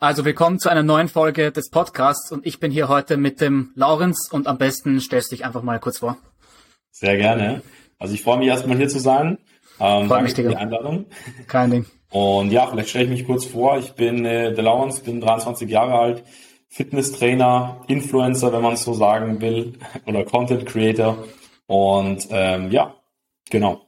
Also willkommen zu einer neuen Folge des Podcasts und ich bin hier heute mit dem Laurenz und am besten stellst du dich einfach mal kurz vor. Sehr gerne. Also ich freue mich erstmal hier zu sein. Ähm, Freut mich, für die Einladung. Kein Ding. Und ja, vielleicht stelle ich mich kurz vor. Ich bin äh, der Laurenz, bin 23 Jahre alt, Fitnesstrainer, Influencer, wenn man es so sagen will, oder Content Creator. Und ähm, ja, genau.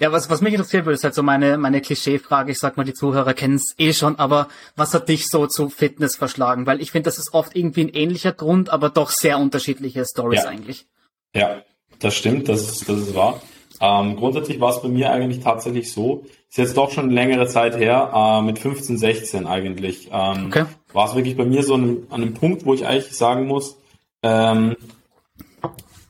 Ja, was, was mich interessiert würde, ist halt so meine, meine Klischeefrage. Ich sag mal, die Zuhörer kennen es eh schon, aber was hat dich so zu Fitness verschlagen? Weil ich finde, das ist oft irgendwie ein ähnlicher Grund, aber doch sehr unterschiedliche Stories ja. eigentlich. Ja, das stimmt, das ist, das ist wahr. Ähm, grundsätzlich war es bei mir eigentlich tatsächlich so, ist jetzt doch schon längere Zeit her, äh, mit 15, 16 eigentlich, ähm, okay. war es wirklich bei mir so an, an einem Punkt, wo ich eigentlich sagen muss, ähm,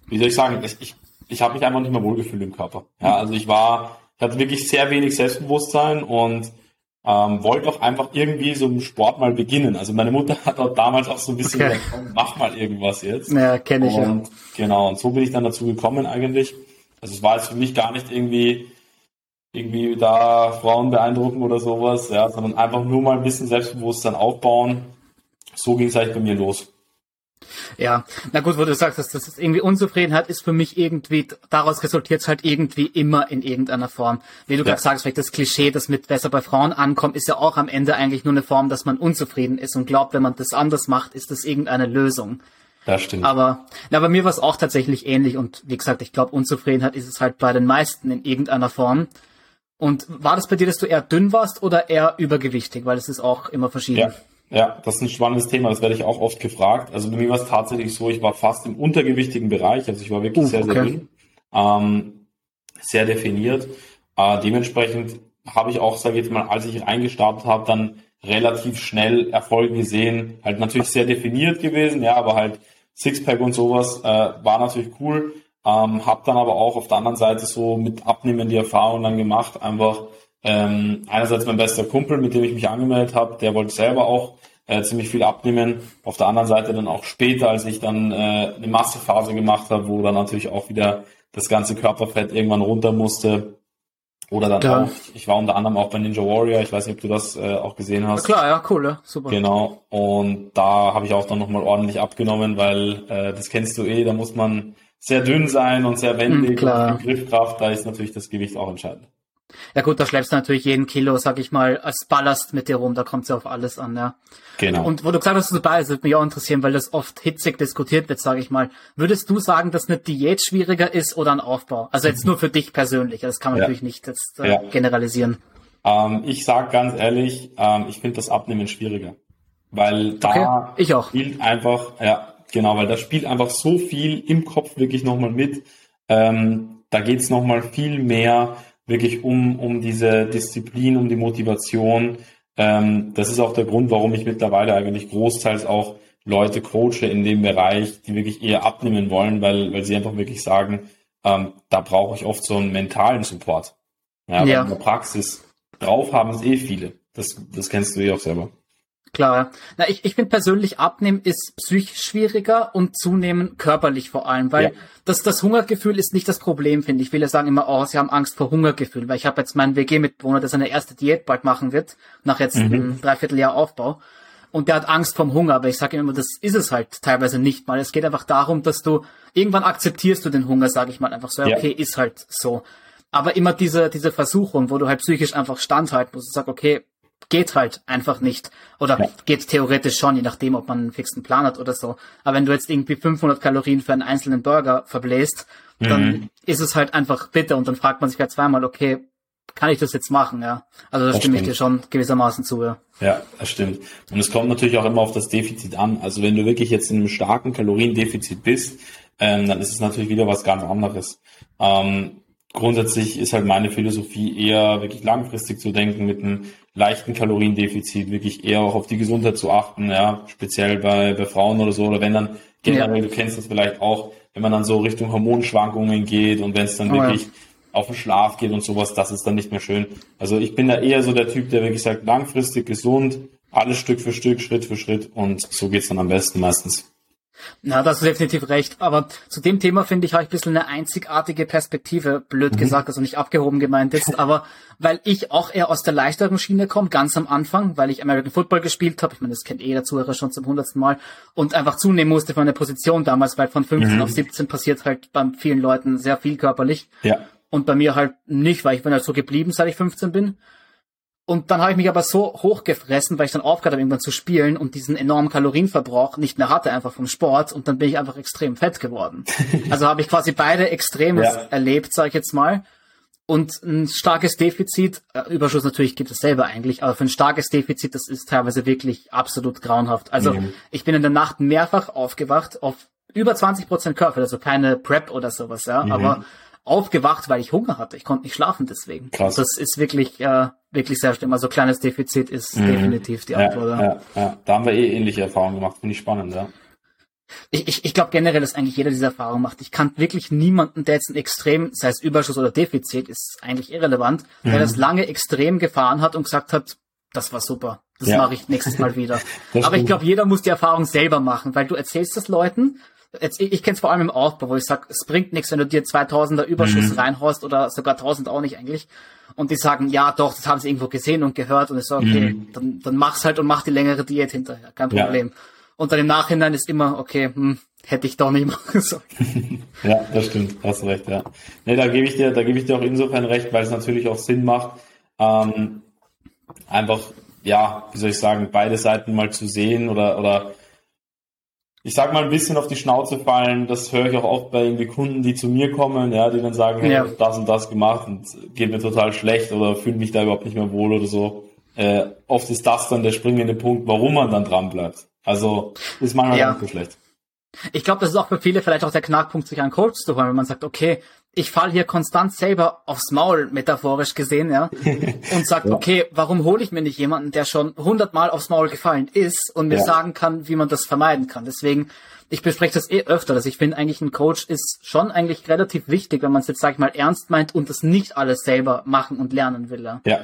wie soll ich sagen, ich, ich habe mich einfach nicht mehr wohlgefühlt im Körper. Ja, also ich war, ich hatte wirklich sehr wenig Selbstbewusstsein und ähm, wollte auch einfach irgendwie so einen Sport mal beginnen. Also meine Mutter hat auch damals auch so ein bisschen okay. gesagt, mach mal irgendwas jetzt. Ja, kenne ich und, ja. Genau, und so bin ich dann dazu gekommen eigentlich. Also es war jetzt für mich gar nicht irgendwie irgendwie da Frauen beeindrucken oder sowas, ja, sondern einfach nur mal ein bisschen Selbstbewusstsein aufbauen. So ging es eigentlich bei mir los. Ja, na gut, wo du sagst, dass das irgendwie Unzufriedenheit ist für mich irgendwie, daraus resultiert es halt irgendwie immer in irgendeiner Form. Wie du ja. gerade sagst, vielleicht das Klischee, das mit besser bei Frauen ankommt, ist ja auch am Ende eigentlich nur eine Form, dass man unzufrieden ist und glaubt, wenn man das anders macht, ist das irgendeine Lösung. Das stimmt. Aber na, bei mir war es auch tatsächlich ähnlich und wie gesagt, ich glaube, Unzufriedenheit ist es halt bei den meisten in irgendeiner Form. Und war das bei dir, dass du eher dünn warst oder eher übergewichtig? Weil es ist auch immer verschieden. Ja. Ja, das ist ein spannendes Thema, das werde ich auch oft gefragt. Also bei mir war es tatsächlich so, ich war fast im untergewichtigen Bereich, also ich war wirklich uh, sehr, sehr okay. ähm, sehr definiert. Äh, dementsprechend habe ich auch, sage ich jetzt mal, als ich reingestartet habe, dann relativ schnell Erfolge gesehen. Halt natürlich sehr definiert gewesen, ja, aber halt Sixpack und sowas äh, war natürlich cool. Ähm, hab dann aber auch auf der anderen Seite so mit Abnehmen die Erfahrung dann gemacht, einfach ähm, einerseits mein bester Kumpel, mit dem ich mich angemeldet habe, der wollte selber auch äh, ziemlich viel abnehmen. Auf der anderen Seite dann auch später, als ich dann äh, eine Massephase gemacht habe, wo dann natürlich auch wieder das ganze Körperfett irgendwann runter musste. Oder dann ja. auch, ich war unter anderem auch bei Ninja Warrior, ich weiß nicht, ob du das äh, auch gesehen hast. Ja, klar, ja, cool, ja, super. Genau, und da habe ich auch dann nochmal ordentlich abgenommen, weil äh, das kennst du eh, da muss man sehr dünn sein und sehr wendig hm, und viel Griffkraft, da ist natürlich das Gewicht auch entscheidend. Ja gut, da schleppst du natürlich jeden Kilo, sag ich mal, als Ballast mit dir rum, da kommt es ja auf alles an, ja. Genau. Und wo du gesagt hast, du dabei, das würde mich auch interessieren, weil das oft hitzig diskutiert wird, sage ich mal. Würdest du sagen, dass eine Diät schwieriger ist oder ein Aufbau? Also jetzt nur für dich persönlich, das kann man ja. natürlich nicht jetzt, äh, ja. generalisieren. Ähm, ich sag ganz ehrlich, ähm, ich finde das Abnehmen schwieriger. Weil da okay. spielt einfach, ja, genau, weil da spielt einfach so viel im Kopf wirklich nochmal mit. Ähm, da geht's nochmal viel mehr wirklich um, um diese Disziplin, um die Motivation. Ähm, das ist auch der Grund, warum ich mittlerweile eigentlich großteils auch Leute coache in dem Bereich, die wirklich eher abnehmen wollen, weil, weil sie einfach wirklich sagen, ähm, da brauche ich oft so einen mentalen Support. Ja, ja. in der Praxis drauf haben es eh viele. Das, das kennst du eh auch selber. Klar. Na, ich, ich finde persönlich, abnehmen ist psychisch schwieriger und zunehmen körperlich vor allem, weil ja. das, das Hungergefühl ist nicht das Problem, finde ich. Viele sagen immer, oh, sie haben Angst vor Hungergefühl, weil ich habe jetzt meinen WG-Mitbewohner, der seine erste Diät bald machen wird, nach jetzt mhm. einem Dreivierteljahr Aufbau. Und der hat Angst vom Hunger, aber ich sage immer, das ist es halt teilweise nicht mal. Es geht einfach darum, dass du irgendwann akzeptierst du den Hunger, sage ich mal einfach so, ja. okay, ist halt so. Aber immer diese, diese Versuchung, wo du halt psychisch einfach standhalten musst und sagst, okay, geht halt einfach nicht. Oder ja. geht theoretisch schon, je nachdem, ob man einen fixen Plan hat oder so. Aber wenn du jetzt irgendwie 500 Kalorien für einen einzelnen Burger verbläst, mhm. dann ist es halt einfach bitter und dann fragt man sich halt zweimal, okay, kann ich das jetzt machen, ja? Also da stimme stimmt. ich dir schon gewissermaßen zu, ja. Ja, das stimmt. Und es kommt natürlich auch immer auf das Defizit an. Also wenn du wirklich jetzt in einem starken Kaloriendefizit bist, ähm, dann ist es natürlich wieder was ganz anderes. Ähm, grundsätzlich ist halt meine Philosophie eher wirklich langfristig zu denken mit einem leichten Kaloriendefizit, wirklich eher auch auf die Gesundheit zu achten, ja, speziell bei, bei Frauen oder so, oder wenn dann generell, ja. du kennst das vielleicht auch, wenn man dann so Richtung Hormonschwankungen geht und wenn es dann oh, wirklich ja. auf den Schlaf geht und sowas, das ist dann nicht mehr schön. Also ich bin da eher so der Typ, der wirklich sagt, langfristig gesund, alles Stück für Stück, Schritt für Schritt und so geht's dann am besten meistens. Na, das ist definitiv recht. Aber zu dem Thema finde ich, habe ich ein bisschen eine einzigartige Perspektive, blöd mhm. gesagt, also nicht abgehoben gemeint ist, aber weil ich auch eher aus der leichteren Schiene komme, ganz am Anfang, weil ich American Football gespielt habe, ich meine, das kennt eh der Zuhörer schon zum hundertsten Mal, und einfach zunehmen musste von der Position damals, weil von 15 mhm. auf 17 passiert halt bei vielen Leuten sehr viel körperlich. Ja. Und bei mir halt nicht, weil ich bin halt so geblieben, seit ich 15 bin. Und dann habe ich mich aber so hochgefressen, weil ich dann aufgehört habe, irgendwann zu spielen und diesen enormen Kalorienverbrauch nicht mehr hatte, einfach vom Sport. Und dann bin ich einfach extrem fett geworden. also habe ich quasi beide Extremes ja. erlebt, sage ich jetzt mal. Und ein starkes Defizit, äh, Überschuss natürlich gibt es selber eigentlich, aber für ein starkes Defizit, das ist teilweise wirklich absolut grauenhaft. Also mhm. ich bin in der Nacht mehrfach aufgewacht auf über 20 Prozent Körper, also keine Prep oder sowas, ja, mhm. aber aufgewacht, weil ich Hunger hatte. Ich konnte nicht schlafen deswegen. Krass. Das ist wirklich, äh, wirklich sehr schlimm. Also kleines Defizit ist mhm. definitiv die Antwort. Ja, ja, ja, da haben wir eh ähnliche Erfahrungen gemacht. Finde ich spannend, ja. Ich, ich, ich glaube generell, dass eigentlich jeder diese Erfahrung macht. Ich kann wirklich niemanden, der jetzt ein Extrem, sei es Überschuss oder Defizit, ist eigentlich irrelevant, mhm. der das lange extrem gefahren hat und gesagt hat, das war super, das ja. mache ich nächstes Mal wieder. Aber ich glaube, jeder muss die Erfahrung selber machen, weil du erzählst es Leuten jetzt, ich, ich kenne es vor allem im Aufbau, wo ich sag, es bringt nichts, wenn du dir 2000er Überschuss mhm. reinhaust oder sogar 1000 auch nicht eigentlich. Und die sagen, ja doch, das haben sie irgendwo gesehen und gehört und ich sage, okay, mhm. dann, dann mach's halt und mach die längere Diät hinterher, kein Problem. Ja. Und dann im Nachhinein ist immer, okay, hm, hätte ich doch nicht machen sollen. ja, das stimmt, hast recht, ja. Nee, da gebe ich dir, da gebe ich dir auch insofern recht, weil es natürlich auch Sinn macht, ähm, einfach, ja, wie soll ich sagen, beide Seiten mal zu sehen oder, oder ich sag mal, ein bisschen auf die Schnauze fallen. Das höre ich auch oft bei irgendwie Kunden, die zu mir kommen, ja, die dann sagen, hey, ja. das und das gemacht und geht mir total schlecht oder fühle mich da überhaupt nicht mehr wohl oder so. Äh, oft ist das dann der springende Punkt, warum man dann dran bleibt. Also ist manchmal ja. nicht so schlecht. Ich glaube, das ist auch für viele vielleicht auch der Knackpunkt, sich einen Coach zu holen, wenn man sagt, okay, ich fall hier konstant selber aufs Maul, metaphorisch gesehen, ja, und sagt, ja. okay, warum hole ich mir nicht jemanden, der schon hundertmal aufs Maul gefallen ist und mir ja. sagen kann, wie man das vermeiden kann. Deswegen, ich bespreche das eh öfter, dass ich finde eigentlich ein Coach ist schon eigentlich relativ wichtig, wenn man es jetzt, sag ich mal, ernst meint und das nicht alles selber machen und lernen will. Ja, ja.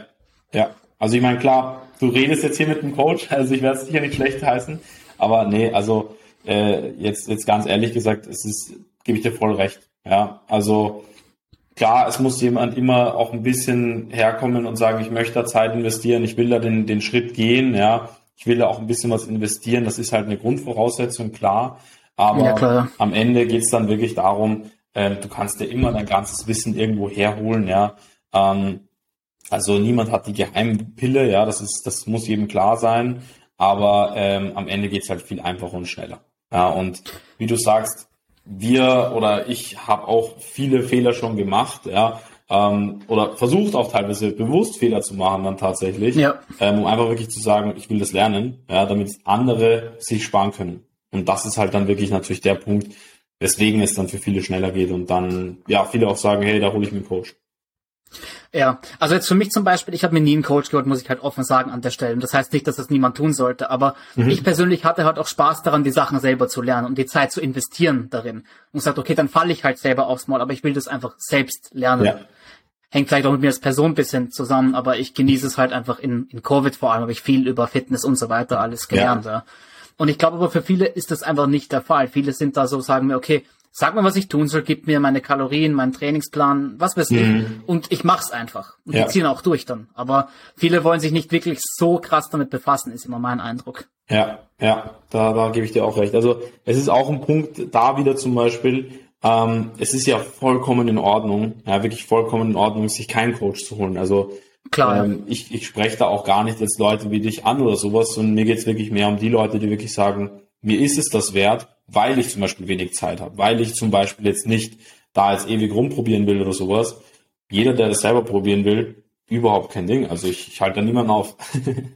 ja. Also ich meine, klar, du redest jetzt hier mit einem Coach, also ich werde es sicher nicht schlecht heißen, aber nee, also äh, jetzt, jetzt ganz ehrlich gesagt, es ist, gebe ich dir voll recht. Ja, also klar, es muss jemand immer auch ein bisschen herkommen und sagen, ich möchte da Zeit investieren, ich will da den, den Schritt gehen, ja, ich will da auch ein bisschen was investieren, das ist halt eine Grundvoraussetzung, klar. Aber ja, klar. am Ende geht es dann wirklich darum, äh, du kannst dir immer dein ganzes Wissen irgendwo herholen, ja. Ähm, also niemand hat die Geheimpille, ja, das ist, das muss jedem klar sein. Aber ähm, am Ende geht's halt viel einfacher und schneller. Ja, und wie du sagst, wir oder ich habe auch viele Fehler schon gemacht, ja, ähm, oder versucht auch teilweise bewusst Fehler zu machen dann tatsächlich, ja. ähm, um einfach wirklich zu sagen, ich will das lernen, ja, damit andere sich sparen können. Und das ist halt dann wirklich natürlich der Punkt, weswegen es dann für viele schneller geht und dann, ja, viele auch sagen, hey, da hole ich mir einen Coach. Ja, also jetzt für mich zum Beispiel, ich habe mir nie einen Coach geholt, muss ich halt offen sagen an der Stelle. Und das heißt nicht, dass das niemand tun sollte, aber mhm. ich persönlich hatte halt auch Spaß daran, die Sachen selber zu lernen und die Zeit zu investieren darin. Und gesagt, okay, dann falle ich halt selber aufs Maul, aber ich will das einfach selbst lernen. Ja. Hängt vielleicht auch mit mir als Person ein bisschen zusammen, aber ich genieße es halt einfach in, in Covid vor allem, habe ich viel über Fitness und so weiter alles gelernt. Ja. ja. Und ich glaube aber für viele ist das einfach nicht der Fall. Viele sind da so, sagen mir, okay, sag mir, was ich tun soll, gib mir meine Kalorien, meinen Trainingsplan, was weiß ich. Mhm. Und ich mach's einfach. Und ja. die ziehen auch durch dann. Aber viele wollen sich nicht wirklich so krass damit befassen, ist immer mein Eindruck. Ja, ja, da, da gebe ich dir auch recht. Also es ist auch ein Punkt, da wieder zum Beispiel, ähm, es ist ja vollkommen in Ordnung, ja, wirklich vollkommen in Ordnung, sich keinen Coach zu holen. Also Klar. Ähm, ich, ich spreche da auch gar nicht jetzt Leute wie dich an oder sowas, sondern mir geht's wirklich mehr um die Leute, die wirklich sagen, mir ist es das wert, weil ich zum Beispiel wenig Zeit habe, weil ich zum Beispiel jetzt nicht da jetzt ewig rumprobieren will oder sowas. Jeder, der das selber probieren will, überhaupt kein Ding. Also ich, ich halte da niemanden auf.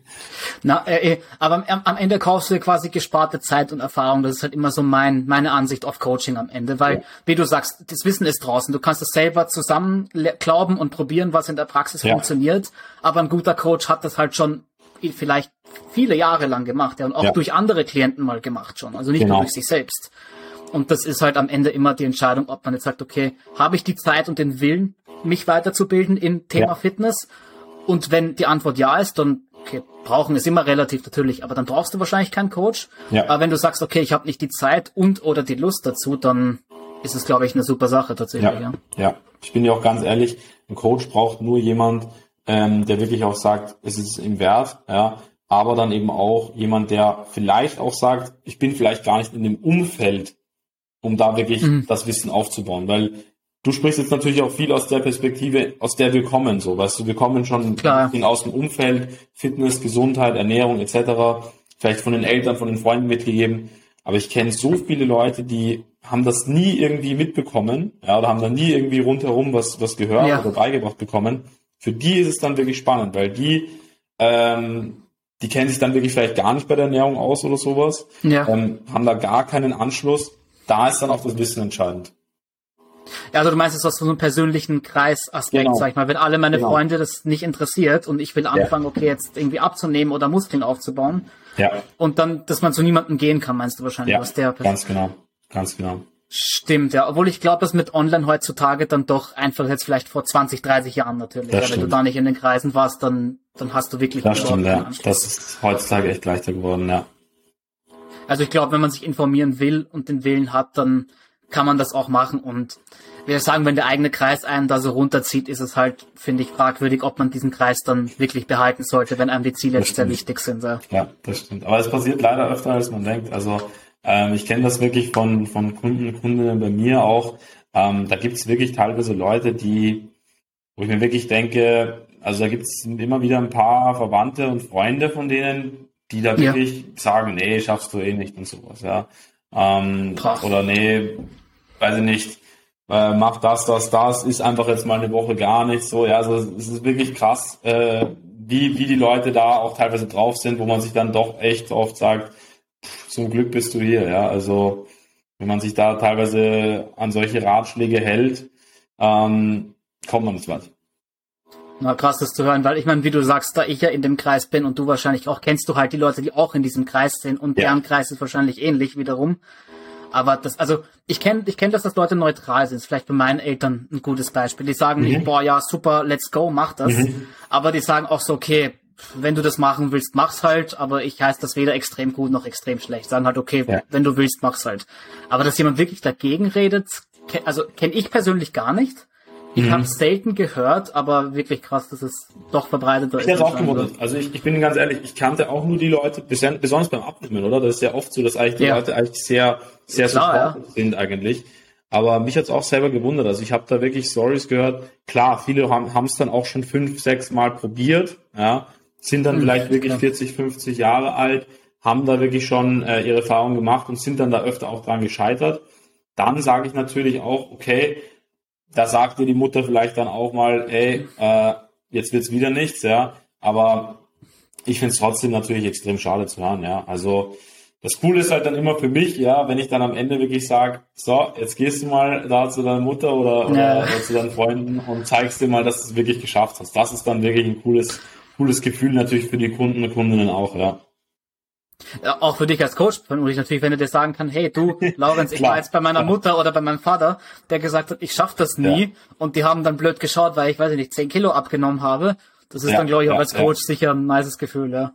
Na, äh, äh, aber am, am, Ende kaufst du quasi gesparte Zeit und Erfahrung. Das ist halt immer so mein, meine Ansicht auf Coaching am Ende, weil, ja. wie du sagst, das Wissen ist draußen. Du kannst es selber zusammen glauben und probieren, was in der Praxis ja. funktioniert. Aber ein guter Coach hat das halt schon vielleicht viele Jahre lang gemacht, ja, und auch ja. durch andere Klienten mal gemacht schon, also nicht genau. nur durch sich selbst. Und das ist halt am Ende immer die Entscheidung, ob man jetzt sagt, okay, habe ich die Zeit und den Willen, mich weiterzubilden im Thema ja. Fitness? Und wenn die Antwort ja ist, dann okay, brauchen ist immer relativ natürlich, aber dann brauchst du wahrscheinlich keinen Coach. Ja. Aber wenn du sagst, okay, ich habe nicht die Zeit und oder die Lust dazu, dann ist es, glaube ich, eine super Sache tatsächlich. Ja, Ja. ja. Ich bin ja auch ganz ehrlich, ein Coach braucht nur jemand, ähm, der wirklich auch sagt, es ist ihm wert, ja, aber dann eben auch jemand, der vielleicht auch sagt, ich bin vielleicht gar nicht in dem Umfeld, um da wirklich Mhm. das Wissen aufzubauen, weil du sprichst jetzt natürlich auch viel aus der Perspektive, aus der wir kommen, so, weißt du, wir kommen schon Klar. aus dem Umfeld, Fitness, Gesundheit, Ernährung etc., vielleicht von den Eltern, von den Freunden mitgegeben, aber ich kenne so viele Leute, die haben das nie irgendwie mitbekommen, ja, oder haben da nie irgendwie rundherum was, was gehört Ja. oder beigebracht bekommen. Für die ist es dann wirklich spannend, weil die, ähm, die kennen sich dann wirklich vielleicht gar nicht bei der Ernährung aus oder sowas, Ja. ähm, haben da gar keinen Anschluss. Da ist dann auch das Wissen entscheidend. ja, also du meinst es aus so einem persönlichen Kreisaspekt, Genau. sag ich mal. Wenn alle meine Genau. Freunde das nicht interessiert und ich will anfangen, okay, jetzt irgendwie abzunehmen oder Muskeln aufzubauen Ja, und dann, dass man zu niemandem gehen kann, meinst du wahrscheinlich ja, aus der ganz genau, ganz genau. Stimmt, ja. Obwohl ich glaube, dass mit Online heutzutage dann doch einfach jetzt vielleicht vor 20, 30 Jahren natürlich. Das Ja, wenn du da nicht in den Kreisen warst, dann, dann hast du wirklich Das stimmt, ja. Das ist heutzutage echt leichter geworden, ja. Also ich glaube, wenn man sich informieren will und den Willen hat, dann kann man das auch machen. Und wir sagen, wenn der eigene Kreis einen da so runterzieht, ist es halt, finde ich, fragwürdig, ob man diesen Kreis dann wirklich behalten sollte, wenn einem die Ziele jetzt sehr wichtig sind. Ja. Ja, das stimmt. Aber es passiert leider öfter, als man denkt. Also ähm, ich kenne das wirklich von, von Kunden, Kundinnen bei mir auch. Ähm, da gibt es wirklich teilweise Leute, die, wo ich mir wirklich denke, also da gibt es immer wieder ein paar Verwandte und Freunde von denen, die da Ja. wirklich sagen, nee, schaffst du eh nicht und sowas, ja. Ähm, oder nee, weiß ich nicht, äh, mach das, das, das, ist einfach jetzt mal eine Woche gar nicht so. Ja, also es ist wirklich krass, äh, wie, wie die Leute da auch teilweise drauf sind, wo man sich dann doch echt oft sagt, zum Glück bist du hier, ja. Also wenn man sich da teilweise an solche Ratschläge hält, ähm, kommt man nicht weit. Na, krass, das zu hören, weil ich meine, wie du sagst, da ich ja in dem Kreis bin und du wahrscheinlich auch, kennst du halt die Leute, die auch in diesem Kreis sind und Ja. deren Kreis ist wahrscheinlich ähnlich wiederum. Aber das, also ich kenne, ich kenne, dass das Leute neutral sind. Ist vielleicht bei meinen Eltern ein gutes Beispiel. Die sagen nicht, boah, ja, super, let's go, mach das. Aber die sagen auch so, okay, wenn du das machen willst, mach's halt. Aber ich heiße das weder extrem gut noch extrem schlecht. Sagen halt, okay, Ja. wenn du willst, mach's halt. Aber dass jemand wirklich dagegen redet, also kenne ich persönlich gar nicht. Ich habe selten gehört, aber wirklich krass, dass es doch verbreiteter Ich ist. auch gewundert. Also ich, ich bin ganz ehrlich, ich kannte auch nur die Leute, bes- besonders beim Abnehmen, oder? Das ist ja oft so, dass eigentlich die Ja. Leute eigentlich sehr, sehr Klar, supportive sind eigentlich. Aber mich hat's auch selber gewundert. Also ich habe da wirklich Stories gehört. Klar, viele haben es dann auch schon fünf, sechs Mal probiert, ja, sind dann Mhm, vielleicht wirklich klar. 40, 50 Jahre alt, haben da wirklich schon äh, ihre Erfahrungen gemacht und sind dann da öfter auch dran gescheitert. Dann sage ich natürlich auch, okay, da sagt dir die Mutter vielleicht dann auch mal, ey, äh, jetzt wird's wieder nichts, ja. Aber ich finde es trotzdem natürlich extrem schade zu hören, ja. Also das Coole ist halt dann immer für mich, ja, wenn ich dann am Ende wirklich sage, so, jetzt gehst du mal da zu deiner Mutter oder, oder, Ja. oder zu deinen Freunden und zeigst dir mal, dass du es wirklich geschafft hast. Das ist dann wirklich ein cooles, cooles Gefühl natürlich für die Kunden und Kundinnen auch, ja. Ja, auch für dich als Coach, und ich natürlich, wenn du dir sagen kann, hey du, Laurenz, ich war jetzt bei meiner. Mutter oder bei meinem Vater, der gesagt hat, ich schaff das nie, Ja. und die haben dann blöd geschaut, weil ich, weiß ich nicht, 10 Kilo abgenommen habe. Das ist Ja, dann, glaube ich, auch als. Coach sicher ein nices Gefühl, ja.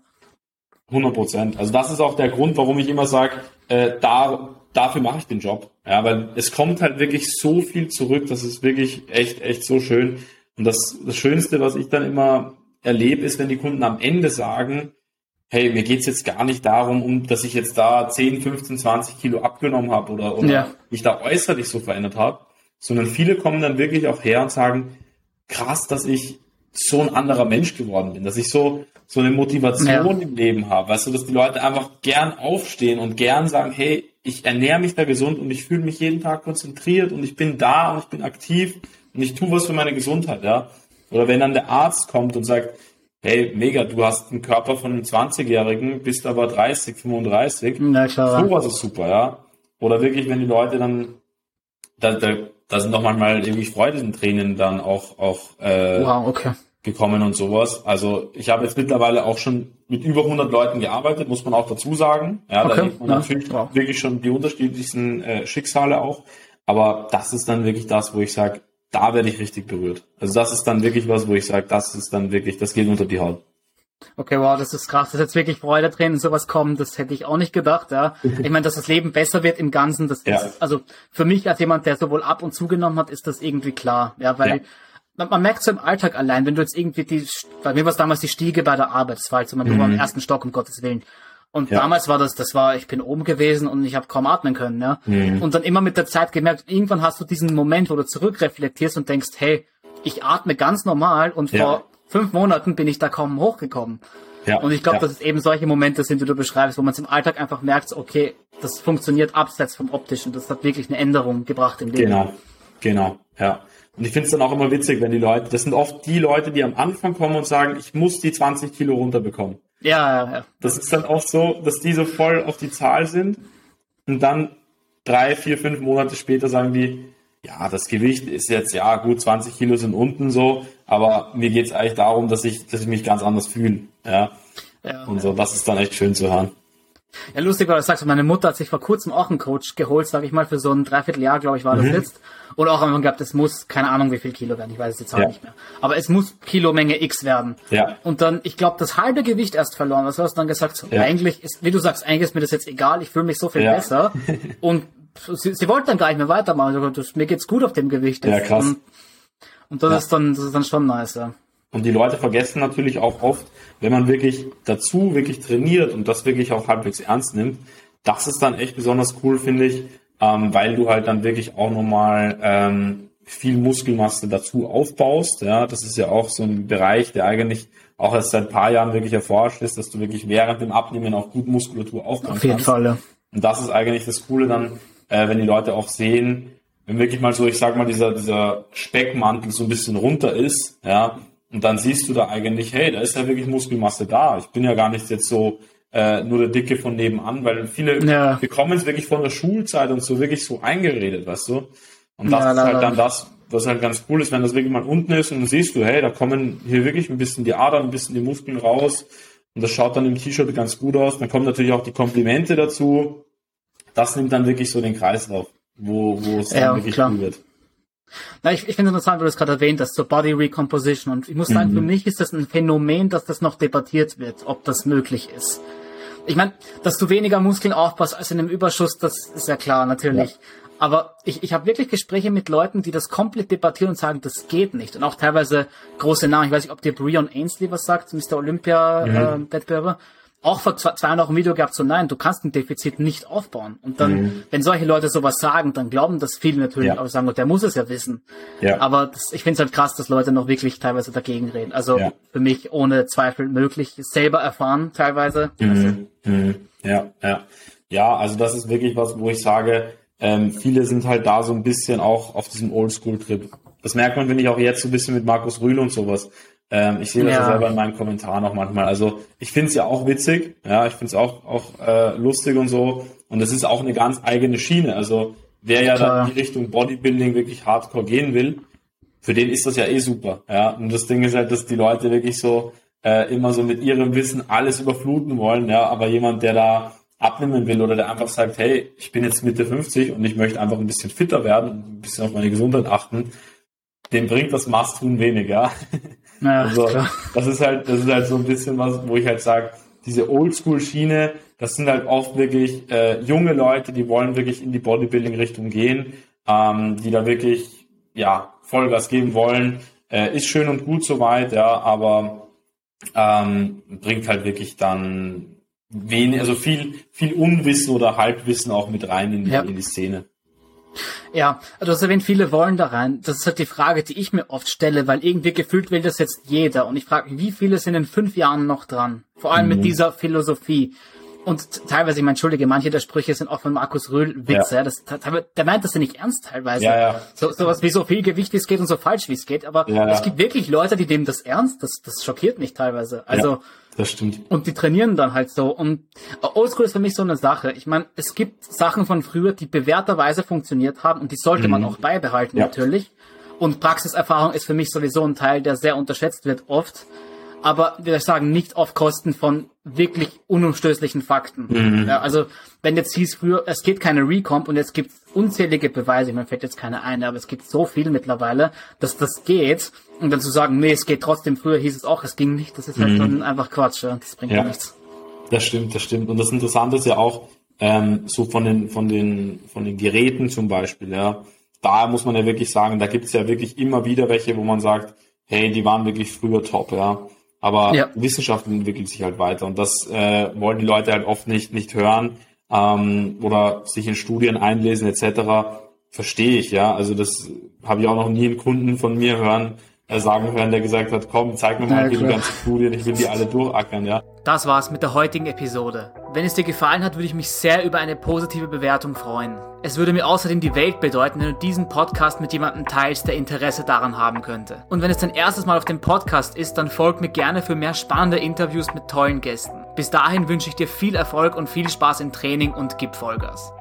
100 Prozent. Also das ist auch der Grund, warum ich immer sage, äh, da, dafür mache ich den Job. Ja, weil es kommt halt wirklich so viel zurück. Das ist wirklich echt, echt so schön. Und das, das Schönste, was ich dann immer erlebe, ist, wenn die Kunden am Ende sagen, hey, mir geht's jetzt gar nicht darum, um, dass ich jetzt da 10, 15, 20 Kilo abgenommen habe oder, oder Ja. mich da äußerlich so verändert habe, sondern viele kommen dann wirklich auch her und sagen, krass, dass ich so ein anderer Mensch geworden bin, dass ich so, so eine Motivation Ja. im Leben habe, weißt du, dass die Leute einfach gern aufstehen und gern sagen, hey, ich ernähre mich da gesund und ich fühle mich jeden Tag konzentriert und ich bin da und ich bin aktiv und ich tue was für meine Gesundheit, ja. Oder wenn dann der Arzt kommt und sagt, hey, mega, du hast einen Körper von einem 20-Jährigen, bist aber 30, 35, Na klar. Sowas ist super, ja. Oder wirklich, wenn die Leute dann, da, da, da sind doch manchmal irgendwie Freudentränen dann auch, auch äh, Wow, okay. gekommen und sowas. Also ich habe jetzt mittlerweile auch schon mit über 100 Leuten gearbeitet, muss man auch dazu sagen. Ja, da Okay, sieht man ja, natürlich wow. wirklich schon die unterschiedlichsten äh, Schicksale auch. Aber das ist dann wirklich das, wo ich sage, da werde ich richtig berührt. Also das ist dann wirklich was, wo ich sage, das ist dann wirklich, das geht unter die Haut. Okay, wow, das ist krass, dass jetzt wirklich Freude drin und sowas kommt, das hätte ich auch nicht gedacht, ja. Ich meine, dass das Leben besser wird im Ganzen, das ja. ist, also für mich als jemand, der sowohl ab und zugenommen hat, ist das irgendwie klar, ja, weil ja. Man, man, merkt so im Alltag allein, wenn du jetzt irgendwie die, bei mir war es damals die Stiege bei der Arbeit, das war halt so mein mhm. am ersten Stock, um Gottes Willen. Und ja. damals war das, das war, ich bin oben gewesen und ich habe kaum atmen können, ja. Mhm. Und dann immer mit der Zeit gemerkt, irgendwann hast du diesen Moment, wo du zurückreflektierst und denkst, hey, ich atme ganz normal und ja. vor fünf Monaten bin ich da kaum hochgekommen. Ja. Und ich glaube, ja. dass es eben solche Momente sind, die du beschreibst, wo man es im Alltag einfach merkt, okay, das funktioniert abseits vom Optischen. Das hat wirklich eine Änderung gebracht im Leben. Genau, genau, ja. Und ich finde es dann auch immer witzig, wenn die Leute, das sind oft die Leute, die am Anfang kommen und sagen, ich muss die 20 Kilo runterbekommen. Ja, ja, ja. Das ist dann oft so, dass die so voll auf die Zahl sind und dann drei, vier, fünf Monate später sagen die, ja, das Gewicht ist jetzt, ja, gut, 20 Kilo sind unten so, aber mir geht es eigentlich darum, dass ich, dass ich mich ganz anders fühle. Ja. ja und so, das ist dann echt schön zu hören. Ja, lustig, weil du sagst, meine Mutter hat sich vor kurzem auch einen Coach geholt, sag ich mal, für so ein Dreivierteljahr, glaube ich, war das mhm. jetzt. Und auch am gehabt, es muss, keine Ahnung, wie viel Kilo werden, ich weiß es jetzt auch ja. nicht mehr. Aber es muss Kilomenge X werden. Ja. Und dann, ich glaube, das halbe Gewicht erst verloren. Was hast du dann gesagt? Ja. Eigentlich ist, wie du sagst, eigentlich ist mir das jetzt egal, ich fühle mich so viel ja. besser. Und sie, sie wollte dann gar nicht mehr weitermachen. Also, das, mir geht's gut auf dem Gewicht. Ja, krass. Und, und das ist dann, das ist dann schon nice, ja. Und die Leute vergessen natürlich auch oft, wenn man wirklich dazu wirklich trainiert und das wirklich auch halbwegs ernst nimmt, das ist dann echt besonders cool, finde ich, ähm, weil du halt dann wirklich auch nochmal ähm, viel Muskelmasse dazu aufbaust. Ja, das ist ja auch so ein Bereich, der eigentlich auch erst seit ein paar Jahren wirklich erforscht ist, dass du wirklich während dem Abnehmen auch gut Muskulatur aufbauen Auf jeden kannst. Fall. Ja. Und das ist eigentlich das Coole dann, äh, wenn die Leute auch sehen, wenn wirklich mal so, ich sag mal, dieser, dieser Speckmantel so ein bisschen runter ist, ja, und dann siehst du da eigentlich, hey, da ist ja wirklich Muskelmasse da. Ich bin ja gar nicht jetzt so äh, nur der Dicke von nebenan, weil viele ja. bekommen es wirklich von der Schulzeit und so wirklich so eingeredet, weißt du? Und das ja, ist halt dann das, was halt ganz cool ist, wenn das wirklich mal unten ist und dann siehst du, hey, da kommen hier wirklich ein bisschen die Adern, ein bisschen die Muskeln raus und das schaut dann im T-Shirt ganz gut aus. Dann kommen natürlich auch die Komplimente dazu das nimmt dann wirklich so den Kreislauf, wo, wo es dann ja, wirklich klar. cool wird. Na, ich, ich finde es interessant, weil du es gerade erwähnt hast, zur Body Recomposition. Und ich muss sagen, mhm. für mich ist das ein Phänomen, dass das noch debattiert wird, ob das möglich ist. Ich meine, dass du weniger Muskeln aufbaust als in einem Überschuss, das ist ja klar, natürlich. Ja. Aber ich, ich habe wirklich Gespräche mit Leuten, die das komplett debattieren und sagen, das geht nicht. Und auch teilweise große Namen. Ich weiß nicht, ob dir Brion Ainsley was sagt, Mr. Olympia-Wettbewerber. Mhm. Äh, auch vor zwei, Jahren auch ein Video gehabt, so nein, du kannst ein Defizit nicht aufbauen. Und dann, mhm. wenn solche Leute sowas sagen, dann glauben das viele natürlich ja. auch sagen, der muss es ja wissen. Ja. Aber das, ich finde es halt krass, dass Leute noch wirklich teilweise dagegen reden. Also ja. für mich ohne Zweifel möglich, selber erfahren teilweise. Mhm. Mhm. Ja, ja. Ja, also das ist wirklich was, wo ich sage, ähm, viele sind halt da so ein bisschen auch auf diesem Oldschool-Trip. Das merkt man, wenn ich auch jetzt so ein bisschen mit Markus Rühl und sowas. Ähm, ich sehe das ja. selber in meinem Kommentar noch manchmal. Also ich finde es ja auch witzig, ja, ich finde es auch, auch äh, lustig und so. Und es ist auch eine ganz eigene Schiene. Also wer ja Klar. dann in die Richtung Bodybuilding wirklich hardcore gehen will, für den ist das ja eh super. Ja. Und das Ding ist halt, dass die Leute wirklich so äh, immer so mit ihrem Wissen alles überfluten wollen, ja, aber jemand, der da abnehmen will oder der einfach sagt, hey, ich bin jetzt Mitte 50 und ich möchte einfach ein bisschen fitter werden und ein bisschen auf meine Gesundheit achten, dem bringt das Must-Tun wenig, ja. Ja, also, klar. das ist halt, das ist halt so ein bisschen was, wo ich halt sage, diese Oldschool-Schiene, das sind halt oft wirklich äh, junge Leute, die wollen wirklich in die Bodybuilding-Richtung gehen, ähm, die da wirklich ja Vollgas geben wollen. Äh, ist schön und gut soweit, ja, aber ähm, bringt halt wirklich dann wenig, also viel, viel Unwissen oder Halbwissen auch mit rein in die, ja. in die Szene. Ja, du hast erwähnt, viele wollen da rein. Das ist halt die Frage, die ich mir oft stelle, weil irgendwie gefühlt will das jetzt jeder. Und ich frage mich, wie viele sind in fünf Jahren noch dran? Vor allem mhm. mit dieser Philosophie. Und teilweise, ich meine, entschuldige, manche der Sprüche sind auch von Markus Röhl Witze. Ja. Das, der meint das ja nicht ernst teilweise. Ja, ja. So, sowas wie so viel Gewicht wie es geht und so falsch wie es geht. Aber ja, es gibt wirklich Leute, die dem das ernst. Das, das schockiert mich teilweise. Also das stimmt. Und die trainieren dann halt so. Und Oldschool ist für mich so eine Sache. Ich meine, es gibt Sachen von früher, die bewährterweise funktioniert haben und die sollte mhm. man auch beibehalten ja. natürlich. Und Praxiserfahrung ist für mich sowieso ein Teil, der sehr unterschätzt wird oft. Aber wir sagen nicht auf Kosten von wirklich unumstößlichen Fakten. Mhm. Ja, also wenn jetzt hieß früher, es geht keine Recomp und jetzt gibt unzählige Beweise, mir fällt jetzt keine ein, aber es gibt so viel mittlerweile, dass das geht. Und dann zu sagen, nee, es geht trotzdem, früher hieß es auch, es ging nicht, das ist halt mhm. dann einfach Quatsch, ja. das bringt ja nichts. Das stimmt, das stimmt. Und das Interessante ist ja auch, ähm, so von den, von den, von den Geräten zum Beispiel, ja. Da muss man ja wirklich sagen, da gibt es ja wirklich immer wieder welche, wo man sagt, hey, die waren wirklich früher top, ja. Aber ja. Wissenschaft entwickelt sich halt weiter und das äh, wollen die Leute halt oft nicht, nicht hören ähm, oder sich in Studien einlesen etc. Verstehe ich, ja. Also das habe ich auch noch nie einen Kunden von mir hören, sagen hören, der gesagt hat, komm, zeig mir mal ja, die ganzen Studien, ich will die alle durchackern, ja. Das war's mit der heutigen Episode. Wenn es dir gefallen hat, würde ich mich sehr über eine positive Bewertung freuen. Es würde mir außerdem die Welt bedeuten, wenn du diesen Podcast mit jemandem teilst, der Interesse daran haben könnte. Und wenn es dein erstes Mal auf dem Podcast ist, dann folg mir gerne für mehr spannende Interviews mit tollen Gästen. Bis dahin wünsche ich dir viel Erfolg und viel Spaß im Training und gib Vollgas.